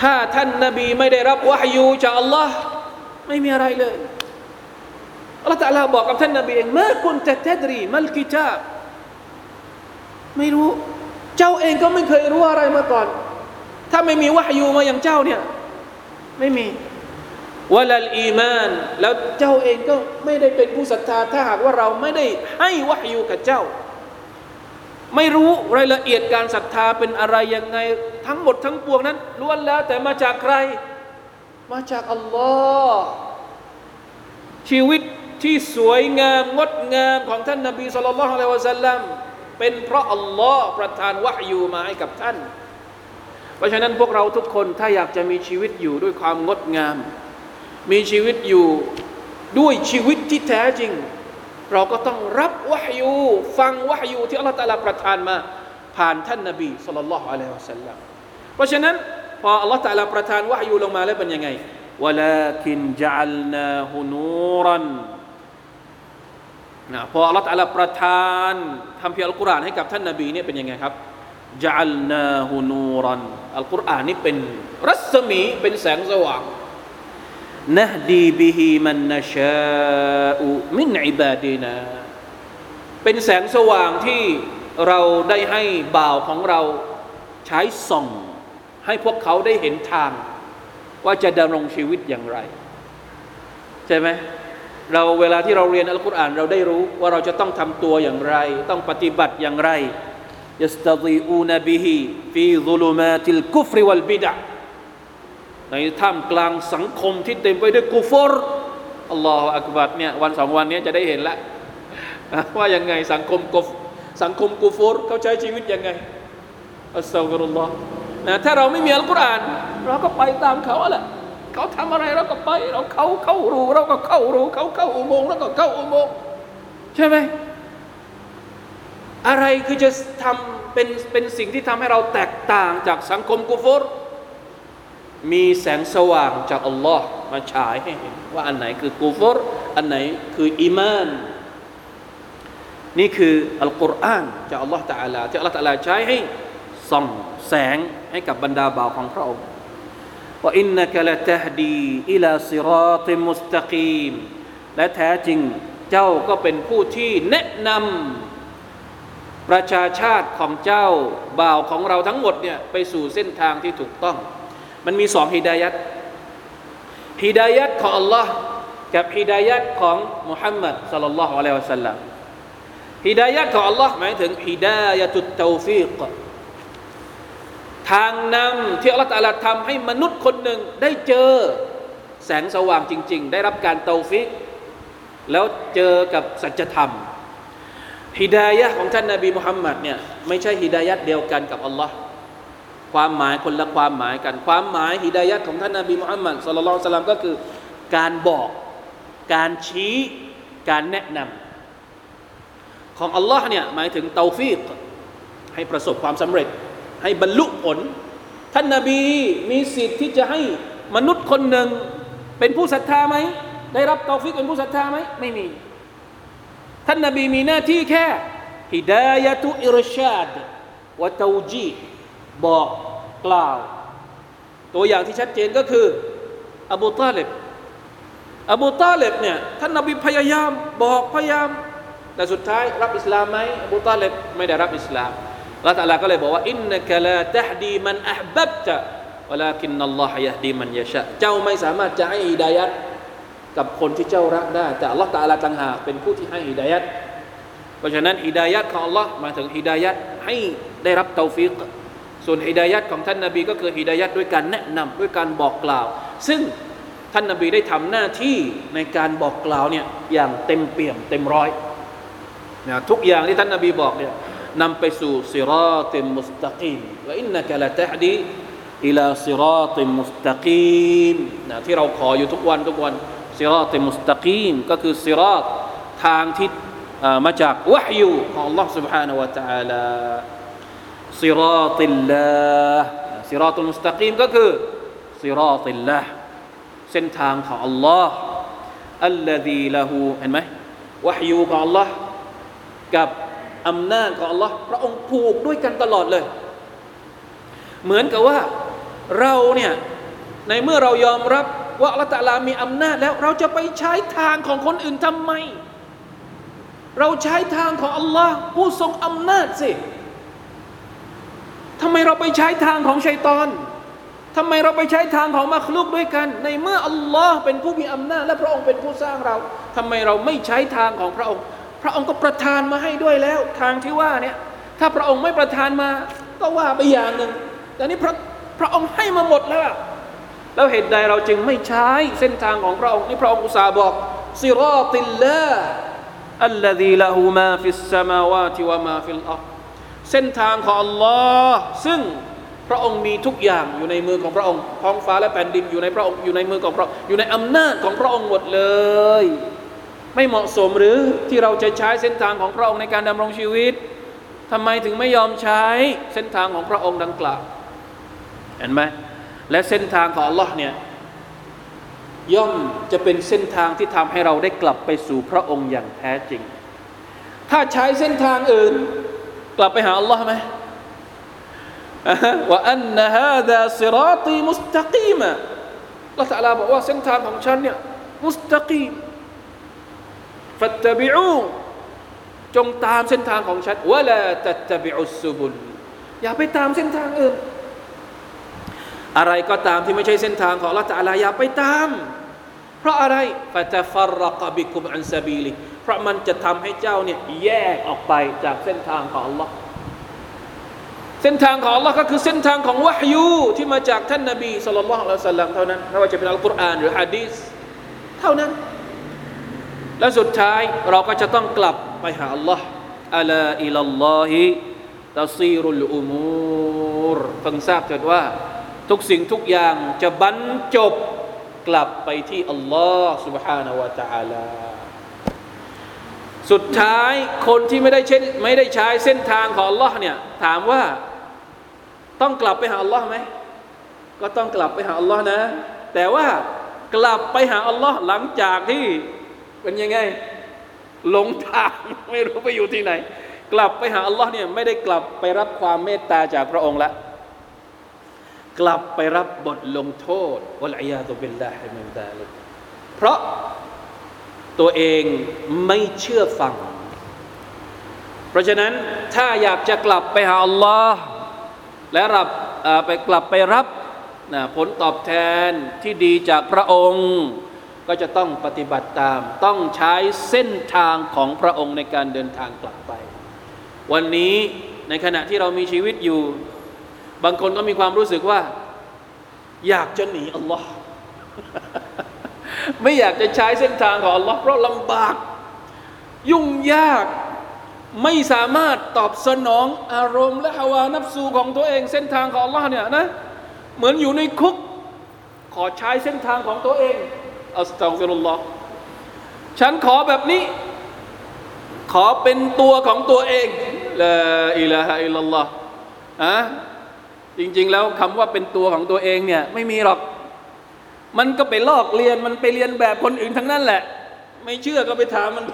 [SPEAKER 1] ถ้าท่านนบีไม่ได้รับวะฮยูจากอัลลอฮ์ไม่มีอะไรเลย อัลลอฮ์ตะอาลาบอกกับท่านนบีเองเมื่อคุณจะเทดรีมัลกิตาบไม่รู้ เจ้าเองก็ไม่เคยรู้อะไรมาก่อน ถ้าไม่มีวะฮยูมาอย่างเจ้าเนี่ย ไม่มีวะลัลอีมานแล้วเจ้าเองก็ไม่ได้เป็นผู้ศรัทธา ถ้าหากว่าเราไม่ได้ให้วะฮยูกับเจ้า ไม่รู้รายละเอียดการศรัทธาเป็นอะไรยังไง ทั้งหมดทั้งปวงนั้นล้วนแล้ว แต่มาจากใคร มาจากอัลลอฮ์ชีวิต ที่สวยงามงดงามของท่านนบีสุลต่านละฮ์อะลัยวะสัลลัมเป็นเพราะอัลลอฮ์ประทานวะฮยูมาให้กับท่าน เพราะฉะนั้นพวกเราทุกคนถ้าอยากจะมีชีวิตอยู่ด้วยความงดงาม มีชีวิตอยู่ด้วยชีวิตที่แท้จริง เราก็ต้องรับวะฮยูฟังวะฮยูที่อัลลอฮฺตะลาประทานมา ผ่านท่านนบีสุลต่านละฮ์อะลัยฮิวะสัลลัมเพราะฉะนั้นพออัลลอฮฺตะลาประทานวะฮยูลงมาแล้วเป็นยังไง ولكن جعلناه نورا นะพออัลลอฮฺตะลาประทานคำพิอัลกุรอานให้กับท่านนบีเนี่ยเป็นยังไงครับจัลนาฮูนูรันอัลกุรอานนี่เป็นรัศมีเป็นแสงสว่างนะดีบิฮิมันนชาอุมินอิบาดีนาเป็นแสงสว่างที่เราได้ให้บ่าวของเราใช้ส่อง ให้พวกเขาได้เห็นทาง ว่าจะดำรงชีวิตอย่างไร ใช่ไหม เราเวลาที่เราเรียนอัลกุรอานเราได้รู้ว่าเราจะต้องทำตัวอย่างไร ต้องปฏิบัติอย่างไรยัสตดีอูนบิฮิฟีซุลุมาติลกุฟริวัลบิดะในท่ามกลางสังคมที่เต็มไปด้วยกุฟรอัลลอฮฺอักบัดเนี่ยวันสองวันนี้จะได้เห็นละว่ายังไงสังคมกุฟสังคมกุฟรเขาใช้ชีวิตยังไงอัสซาฟุรุลลอฮ์นะถ้าเราไม่มีอัลกุรอาน เราก็ไปตามเขาแหละ เขาทำอะไรเราก็ไป เราเขาเข้ารูเราก็เข้ารูเขาเข้าอุโมงค์เราก็เข้าอุโมงค์ใช่ไหมอะไรคือจะทำเป็นเป็นสิ่งที่ทำให้เราแตกต่างจากสังคมกุฟรมีแสงสว่างจากอัลลอฮ์มาฉายให้เห็นว่าอันไหนคือกุฟรอันไหนคืออีมานนี่คืออัลกุรอานจากอัลลอฮ์ตะอาลาที่อัลลอฮ์ตะอาลาใช้ให้ส่องแสงให้กับบรรดาบ่าวของพระองค์ ว่าอินนักละตฮดีอิลาซิรอติมุสตะกีมและแท้จริงเจ้าก็เป็นผู้ที่แนะนำประชาชาติของเจ้าบ่าวของเราทั้งหมดเนี่ยไปสู่เส้นทางที่ถูกต้อง มันมีสองฮิดายัดฮิดายัดของอัลลอฮ์กับฮิดายัดของมุฮัมมัดสัลลัลลอฮุอะลัยฮิวะสัลลัมฮิดายัดของอัลลอฮ์หมายถึงฮิดายัตุตตฟิก ทางนำที่อัลลอฮฺตะลาทำให้มนุษย์คนหนึ่งได้เจอแสงสว่างจริง ๆ ได้รับการเตาฟิก แล้วเจอกับสัจธรรมฮิดายะของท่านนาบีมุฮัมมัดเนี่ยไม่ใช่ฮิดายะเดียวกันกับอัลลอฮ์ความหมายคนละความหมายกัน ความหมายฮิดายะของท่านนาบีมุฮัมมัดสุลลัลสลามก็คือการบอกการชี้การแนะนำของอัลลอฮ์เนี่ยหมายถึงเตาฟีกให้ประสบความสำเร็จ ให้บรรลุผล ท่านนาบีมีสิทธิ์ที่จะให้มนุษย์คนหนึ่งเป็นผู้ศรัทธาไหมได้รับเตาฟิกเป็นผู้ศรัทธาไหมไม่มี ท่านนาบีมีหน้าที่แค่ฮิดายะตุอิรชาดวะตาจีบอกกล่าว ตัวอย่างที่ชัดเจนก็คืออบูตาเลบอบูตาเลบเนี่ยท่านนาบีพยายามบอกพยายาม แต่สุดท้ายรับอิสลามไหมอบูตาเลบไม่ได้รับอิสลาม ละตัลลาก็เลยบอกว่าอินนักลาตฮดีมันอับบับตะวลากินนัลลอฮยะดีมันยะชะเจ้าไม่สามารถจะให้ฮิดายัดกับคนที่เจ้ารักได้ แต่อัลลอฮฺตาลาต่างหากเป็นผู้ที่ให้ฮิดายัดเพราะฉะนั้นฮิดายัดของอัลลอฮ์มาถึงฮิดายัดให้ได้รับเตาฟิกส่วนฮิดายัดของท่านนาบีก็คือฮิดายัดด้วยการแนะนำด้วยการบอกกล่าว ซึ่งท่านนาบีได้ทำหน้าที่ในการบอกกล่าวเนี่ยอย่างเต็มเปี่ยมเต็มร้อยนะทุกอย่างที่ท่านนาบีบอกเนี่ย นำไปสู่สิราติมุสตะกีมและอินนักละตะฮดีอิลาสิราติมุสตะกีมนะที่เราขออยู่ทุกวันทุกวันสิราติมุสตะกีมก็คือสิราตทางที่มาจากวะฮยูของ Allah سبحانه และ تعالى สิราติลลาสิราตุลมุสตะกีมก็คือสิราติลลาเส้นทางของ Allah อัลลซีละหูเห็นไหมวะฮยูของ Allah กับ อำนาจของ Allah พระองค์ผูกด้วยกันตลอดเลย เหมือนกับว่าเราเนี่ยในเมื่อเรายอมรับว่าอัลตะลามีอำนาจแล้วเราจะไปใช้ทางของคนอื่นทำไม เราใช้ทางของอัลลอฮ์ผู้ทรงอำนาจสิทำไมเราไปใช้ทางของชัยตอนทำไมเราไปใช้ทางของมัคลุกด้วยกัน ในเมื่ออัลลอฮ์เป็นผู้มีอำนาจและพระองค์เป็นผู้สร้างเราทำไมเราไม่ใช้ทางของพระองค์ พระองค์ก็ประทานมาให้ด้วยแล้ว ทางที่ว่าเนี่ยถ้าพระองค์ไม่ประทานมา ก็ว่าไปอย่างหนึ่งแต่นี่พระพระองค์ให้มาหมดแล้วแล้วเหตุใดเราจึงไม่ใช้เส้นทางของพระองค์นี่พระองค์อุตส่าห์บอกซิรอติลลาอัลลซีละหูมาฟิสสมาวาติวะมาฟิลอัรเส้นทางของ Allah ซึ่งพระองค์มีทุกอย่างอยู่ในมือของพระองค์ท้องฟ้าและแผ่นดินอยู่ในพระองค์อยู่ในมือของพระอยู่ในอำนาจของพระองค์หมดเลย ไม่เหมาะสมหรือที่เราจะใช้เส้นทางของพระองค์ในการดำรงชีวิตทำไมถึงไม่ยอมใช้เส้นทางของพระองค์ดังกล่าวเห็นไหมและเส้นทางของ Allah เนี่ยย่อมจะเป็นเส้นทางที่ทำให้เราได้กลับไปสู่พระองค์อย่างแท้จริง ถ้าใช้เส้นทางอื่น กลับไปหา Allah ไหมว่าอันนะฮาดาสิรอตีมุสตะกีมะละตัลลาบอกว่าเส้นทางของฉันเนี่ยมุสตะกีม ฟัตตบิอูจงตามเส้นทางของฉันวะลาตัตตบิอุสุบุลอย่าไปตามเส้นทางอื่นอะไรก็ตามที่ไม่ใช่เส้นทางของละตัลลาอย่าไปตาม เพราะอะไรฟะตฟรรกบิคุมอันซาบีลิเพราะมันจะทำให้เจ้าเนี่ยแยกออกไปจากเส้นทางของ Allah เส้นทางของ Allah ก็คือเส้นทางของวะฮยูที่มาจากท่านนบีสุลต่านละอัลสัลลัมเท่านั้นไม่ว่าจะเป็นอัลกุรอานหรือฮะดีสเท่านั้น และสุดท้ายเราก็จะต้องกลับไปหา Allah อัลาอิลลอฮิตัซีรุลอุมูรเพิ่งทราบเถิดว่า ทุกสิ่งทุกอย่างจะบรรจบกลับไปที่อัลลอฮ์ سبحانه และ تعالى สุดท้ายคนที่ไม่ได้เช่นไม่ได้ใช้เส้นทางของ Allah เนี่ยถามว่าต้องกลับไปหา Allah ไหมก็ต้องกลับไปหา Allah นะ แต่ว่ากลับไปหา Allah หลังจากที่ เป็นยังไงหลงทางไม่รู้ไปอยู่ที่ไหน กลับไปหา Allah เนี่ยไม่ได้กลับไปรับความเมตตาจากพระองค์ละ กลับไปรับบทลงโทษวะลัยยาตุบิลลาฮิมินดาลิกเพราะตัวเองไม่เชื่อฟัง เพราะฉะนั้นถ้าอยากจะกลับไปหาอัลลอฮ์และรับไปกลับไปรับผลตอบแทนที่ดีจากพระองค์ ก็จะต้องปฏิบัติตาม ต้องใช้เส้นทางของพระองค์ในการเดินทางกลับไป วันนี้ในขณะที่เรามีชีวิตอยู่ บางคนก็มีความรู้สึกว่า อยากจะหนีอัลลอฮ์ไม่อยากจะใช้เส้นทางของอัลลอฮ์เพราะลำบาก ยุ่งยากไม่สามารถตอบสนองอารมณ์และฮาวานับสูของตัวเองเส้นทางของอัลลอฮ์เนี่ยนะ เหมือนอยู่ในคุก ขอใช้เส้นทางของตัวเอง อัสตัฟิรุลลอฮ์ฉันขอแบบนี้ ขอเป็นตัวของตัวเองละอิลาฮะอิลลัลลอฮ์อะจริง ๆ แล้วคำว่าเป็นตัวของตัวเองเนี่ยไม่มีหรอก มันก็ไปลอกเรียนมันไปเรียนแบบคนอื่นทั้งนั้นแหละ ไม่เชื่อก็ไปถามมัน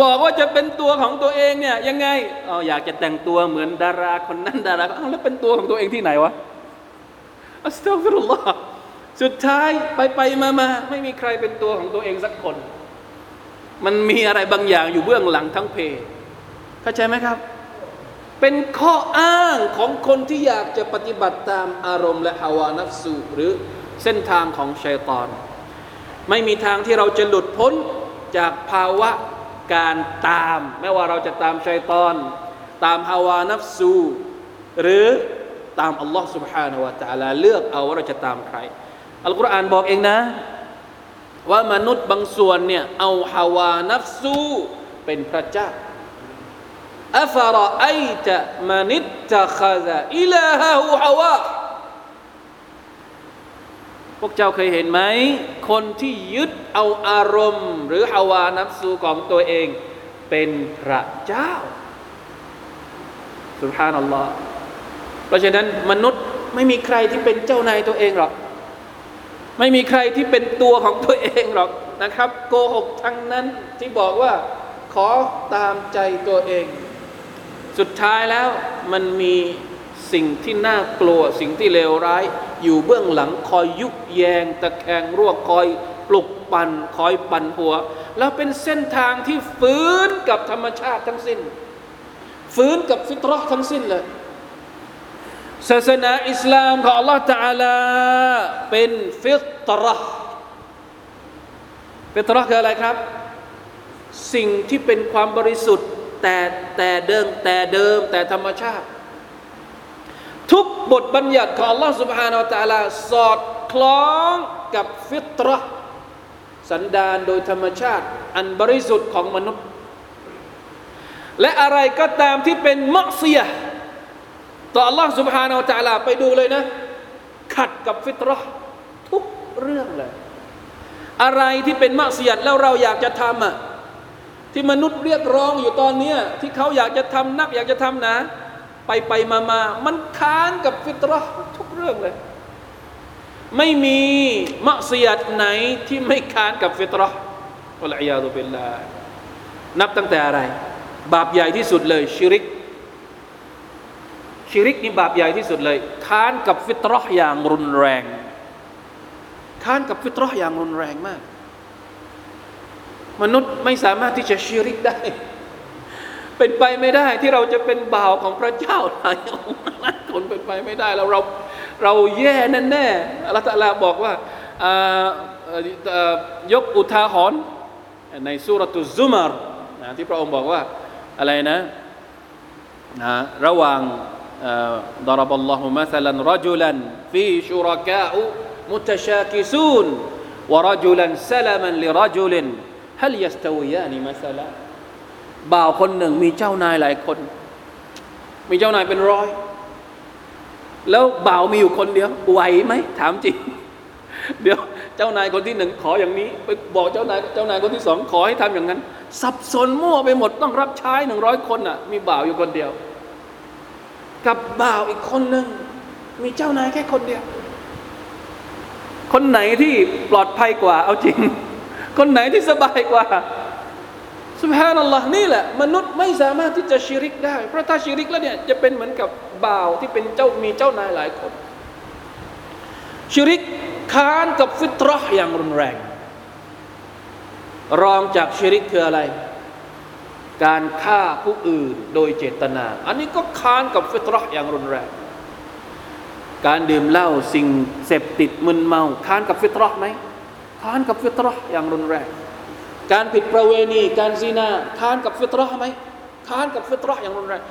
[SPEAKER 1] บอกว่าจะเป็นตัวของตัวเองเนี่ยยังไงอ๋ออยากจะแต่งตัวเหมือนดาราคนนั้นดาราอ้าวแล้วเป็นตัวของตัวเองที่ไหนวะอัสตัฟิรุลลอฮ์ สุดท้ายไปไปมามาไม่มีใครเป็นตัวของตัวเองสักคน มันมีอะไรบางอย่างอยู่เบื้องหลังทั้งเพเข้าใจไหมครับ เป็นข้ออ้างของคนที่อยากจะปฏิบัติตามอารมณ์และฮาวานัฟสูหรือเส้นทางของชัยตอน ไม่มีทางที่เราจะหลุดพ้นจากภาวะการตามไม่ว่าเราจะตามชัยตอน ตามฮาวานัฟซู หรือตามอัลลอฮ์ سبحانه และ تعالى เลือกเอาว่าเราจะตามใคร อัลกุรอานบอกเองนะ ว่ามนุษย์บางส่วนเนี่ยเอาฮาวานัฟซูเป็นพระเจ้าอัฟรอไอตะมานิตตะคาซาอิลาฮะฮูฮาวาพวกเจ้าเคยเห็นไหม คนที่ยึดเอาอารมณ์ หรือฮาวานับสูของตัวเอง เป็นพระเจ้าสุภานัลลอฮ์เพราะฉะนั้นมนุษย์ไม่มีใครที่เป็นเจ้านายตัวเองหรอก ไม่มีใครที่เป็นตัวของตัวเองหรอกนะครับ โกหกทั้งนั้นที่บอกว่าขอตามใจตัวเอง สุดท้ายแล้วมันมีสิ่งที่น่ากลัวสิ่งที่เลวร้าย อยู่เบื้องหลังคอยยุกแยง ตะแคงร่วคอยปลุกปันคอยปั่นหัว แล้วเป็นเส้นทางที่ฟื้นกับธรรมชาติทั้งสิ้นฟื้นกับฟิตรห์ทั้งสิ้นเลย ศาสนาอิสลามของ Allah ตาลาเป็นฟิตรห์ฟิตรห์คืออะไรครับ สิ่งที่เป็นความบริสุทธิ์แต่แต่เดิมแต่เดิมแต่ธรรมชาติ ทุกบทบัญญัติของ Allah Subhanahu Wa Taala สอดคล้องกับฟิตรห์สันดานโดยธรรมชาติ อันบริสุทธิ์ของมนุษย์ และอะไรก็ตามที่เป็นมักเสีย ต่อ Allah سبحانه และ تعالى ไปดูเลยนะ ขัดกับฟิตรทุกเรื่องเลย อะไรที่เป็นมักซียแล้วเราอยากจะทำอ่ะที่มนุษย์เรียกร้องอยู่ตอนนี้ที่เขาอยากจะทำนักอยากจะทำนะไปไปมามามันค้านกับฟิตรห์ทุกเรื่องเลย ไม่มีมักซียดไหนที่ไม่ค้านกับฟิตรห์อัลอยาตุบิลลานับตั้งแต่อะไร บาปใหญ่ที่สุดเลยชิริก ชิริกนี่บาปใหญ่ที่สุดเลย ค้านกับฟิตรห์อย่างรุนแรง ค้านกับฟิตรห์อย่างรุนแรงมาก มนุษย์ไม่สามารถที่จะชิริกได้ เป็นไปไม่ได้ที่เราจะเป็นบ่าวของพระเจ้าหลายองค์คนเป็นไปไม่ได้แล้วเราเราแย่แน่แน่อัลลอฮฺบอกว่ายกอุทาหรณ์ในสุรตุซุมารนะที่พระองค์บอกว่าอะไรนะนะระหว่าง ضرب الله مثلا رجلا في شركاء متشاكسون ورجلا سلما لرجل هل يستويان مثلا บ่าวคนหนึ่งมีเจ้านายหลายคน มีเจ้านายเป็นร้อย แล้วบ่าวมีอยู่คนเดียวไหวไหมถามจริง เดี๋ยวเจ้านายคนที่หนึ่งขออย่างนี้ ไปบอกเจ้านายเจ้านายคนที่สองขอให้ทำอย่างนั้น สับสนมั่วไปหมดต้องรับใช้หนึ่งร้อยคนอ่ะ มีบ่าวอยู่คนเดียว กับบ่าวอีกคนหนึ่ง มีเจ้านายแค่คนเดียว คนไหนที่ปลอดภัยกว่า เอาจริง คนไหนที่สบายกว่าสุภานัลลอฮ์นี่แหละ มนุษย์ไม่สามารถที่จะชิริกได้ เพราะถ้าชิริกแล้วเนี่ยจะเป็นเหมือนกับบ่าวที่เป็นเจ้ามีเจ้านายหลายคน ชิริกค้านกับฟิตรห์อย่างรุนแรง รองจากชิริกคืออะไร การฆ่าผู้อื่นโดยเจตนา อันนี้ก็ค้านกับฟิตรห์อย่างรุนแรง การดื่มเหล้าสิ่งเสพติดมึนเมาค้านกับฟิตรห์ไหมค้านกับฟิตรห์อย่างรุนแรง การผิดประเวณี การซีนาค้านกับฟิตรห์ไหมค้านกับฟิตรห์อย่างรุนแรง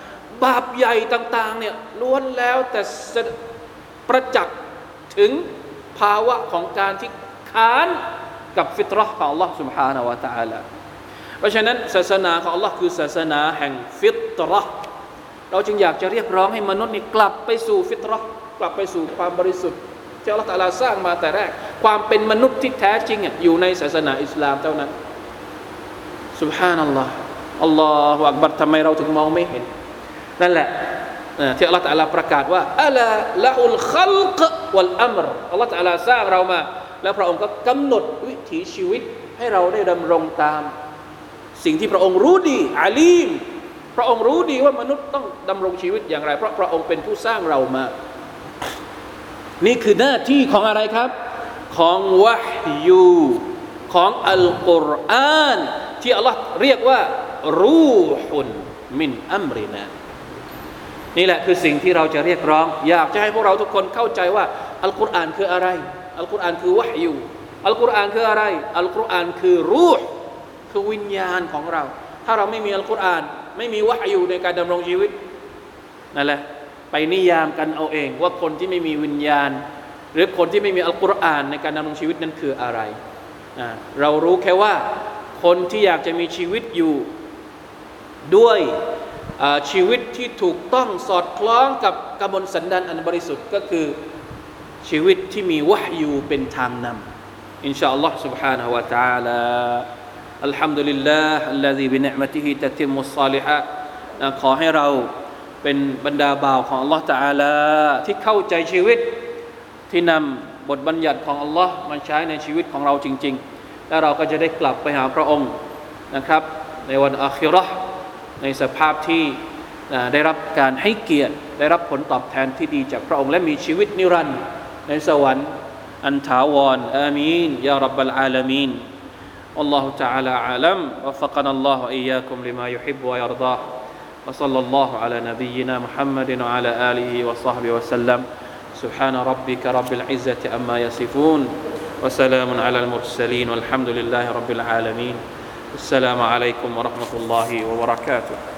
[SPEAKER 1] บาปใหญ่ต่างๆเนี่ยล้วนแล้วแต่ประจักษ์ถึงภาวะของการที่ค้านกับฟิตรห์ของ Allah سبحانه และ تعالى เพราะฉะนั้นศาสนาของ Allah คือศาสนาแห่งฟิตรห์เราจึงอยากจะเรียกร้องให้มนุษย์นี่กลับไปสู่ฟิตรห์กลับไปสู่ความบริสุทธิ์ที่ Allah ตาลาสร้างมาแต่แรก ความเป็นมนุษย์ที่แท้จริงอยู่ในศาสนาอิสลามเท่านั้น س ب ح านัลลอฮ์อัลลอฮฺอักบัรทำไมเราถึงมองไม่เห็น นั่นแหละที่ Allah ตาลาประกาศว่าอัลละอุลขัลกวัลอัมรอัลลอฮฺตาลาสร้างเรามา แล้วพระองค์ก็กำหนดวิถีชีวิตให้เราได้ดำรงตาม สิ่งที่พระองค์รู้ดีอาลีม พระองค์รู้ดีว่ามนุษย์ต้องดำรงชีวิตอย่างไร เพราะพระองค์เป็นผู้สร้างเรามา นี่คือหน้าที่ของอะไรครับ ของวะฮยูของอัลกุรอานที่อัลลอฮ์เรียกว่า รูฮุนมินอัมรินานี่แหละคือสิ่งที่เราจะเรียกร้อง อยากจะให้พวกเราทุกคนเข้าใจว่าอัลกุรอานคืออะไร อัลกุรอานคือวะฮยูอัลกุรอานคืออะไร อัลกุรอานคือรูห์ คือวิญญาณของเรา ถ้าเราไม่มีอัลกุรอาน ไม่มีวะฮยูในการดำรงชีวิตนั่นแหละไปนิยามกันเอาเอง ว่าคนที่ไม่มีวิญญาณ หรือคนที่ไม่มีอัลกุรอานในการดำรงชีวิตนั้นคืออะไร เรารู้แค่ว่าคนที่อยากจะมีชีวิตอยู่ด้วยชีวิตที่ถูกต้องสอดคล้องกับกระบวนสันดานอันบริสุทธิ์ก็คือชีวิตที่มีวะฮยูเป็นทางนำอินชาอัลลอฮ์ سبحانه และ تعالى อัลฮัมดุลิลลาฮ์อัลลอฮีบินะมะติฮิตะติมุสซาลิฮะขอให้เราเป็นบรรดาบ่าวของอัลลอฮ์ตาลาที่เข้าใจชีวิตที่นำบทบัญญัติของอัลลอฮ์มาใช้ในชีวิตของเราจริง ๆ และเราก็จะได้กลับไปหาพระองค์นะครับ ในวันอาคิรอในสภาพที่ได้รับการให้เกียรติ ได้รับผลตอบแทนที่ดีจากพระองค์ และมีชีวิตนิรันดร์ในสวรรค์อันถาวรอามีนยารับบลอาลามีน والله تعالى أعلم. وفقنا الله وإياكم لما يحب ويرضاه. وصلى الله على نبينا محمد وعلى آله وصحبه وسلم. سبحان ربك رب العزة أما يصفون. وسلام على المرسلين والحمد لله رب العالمين. السلام عليكم ورحمة الله وبركاته.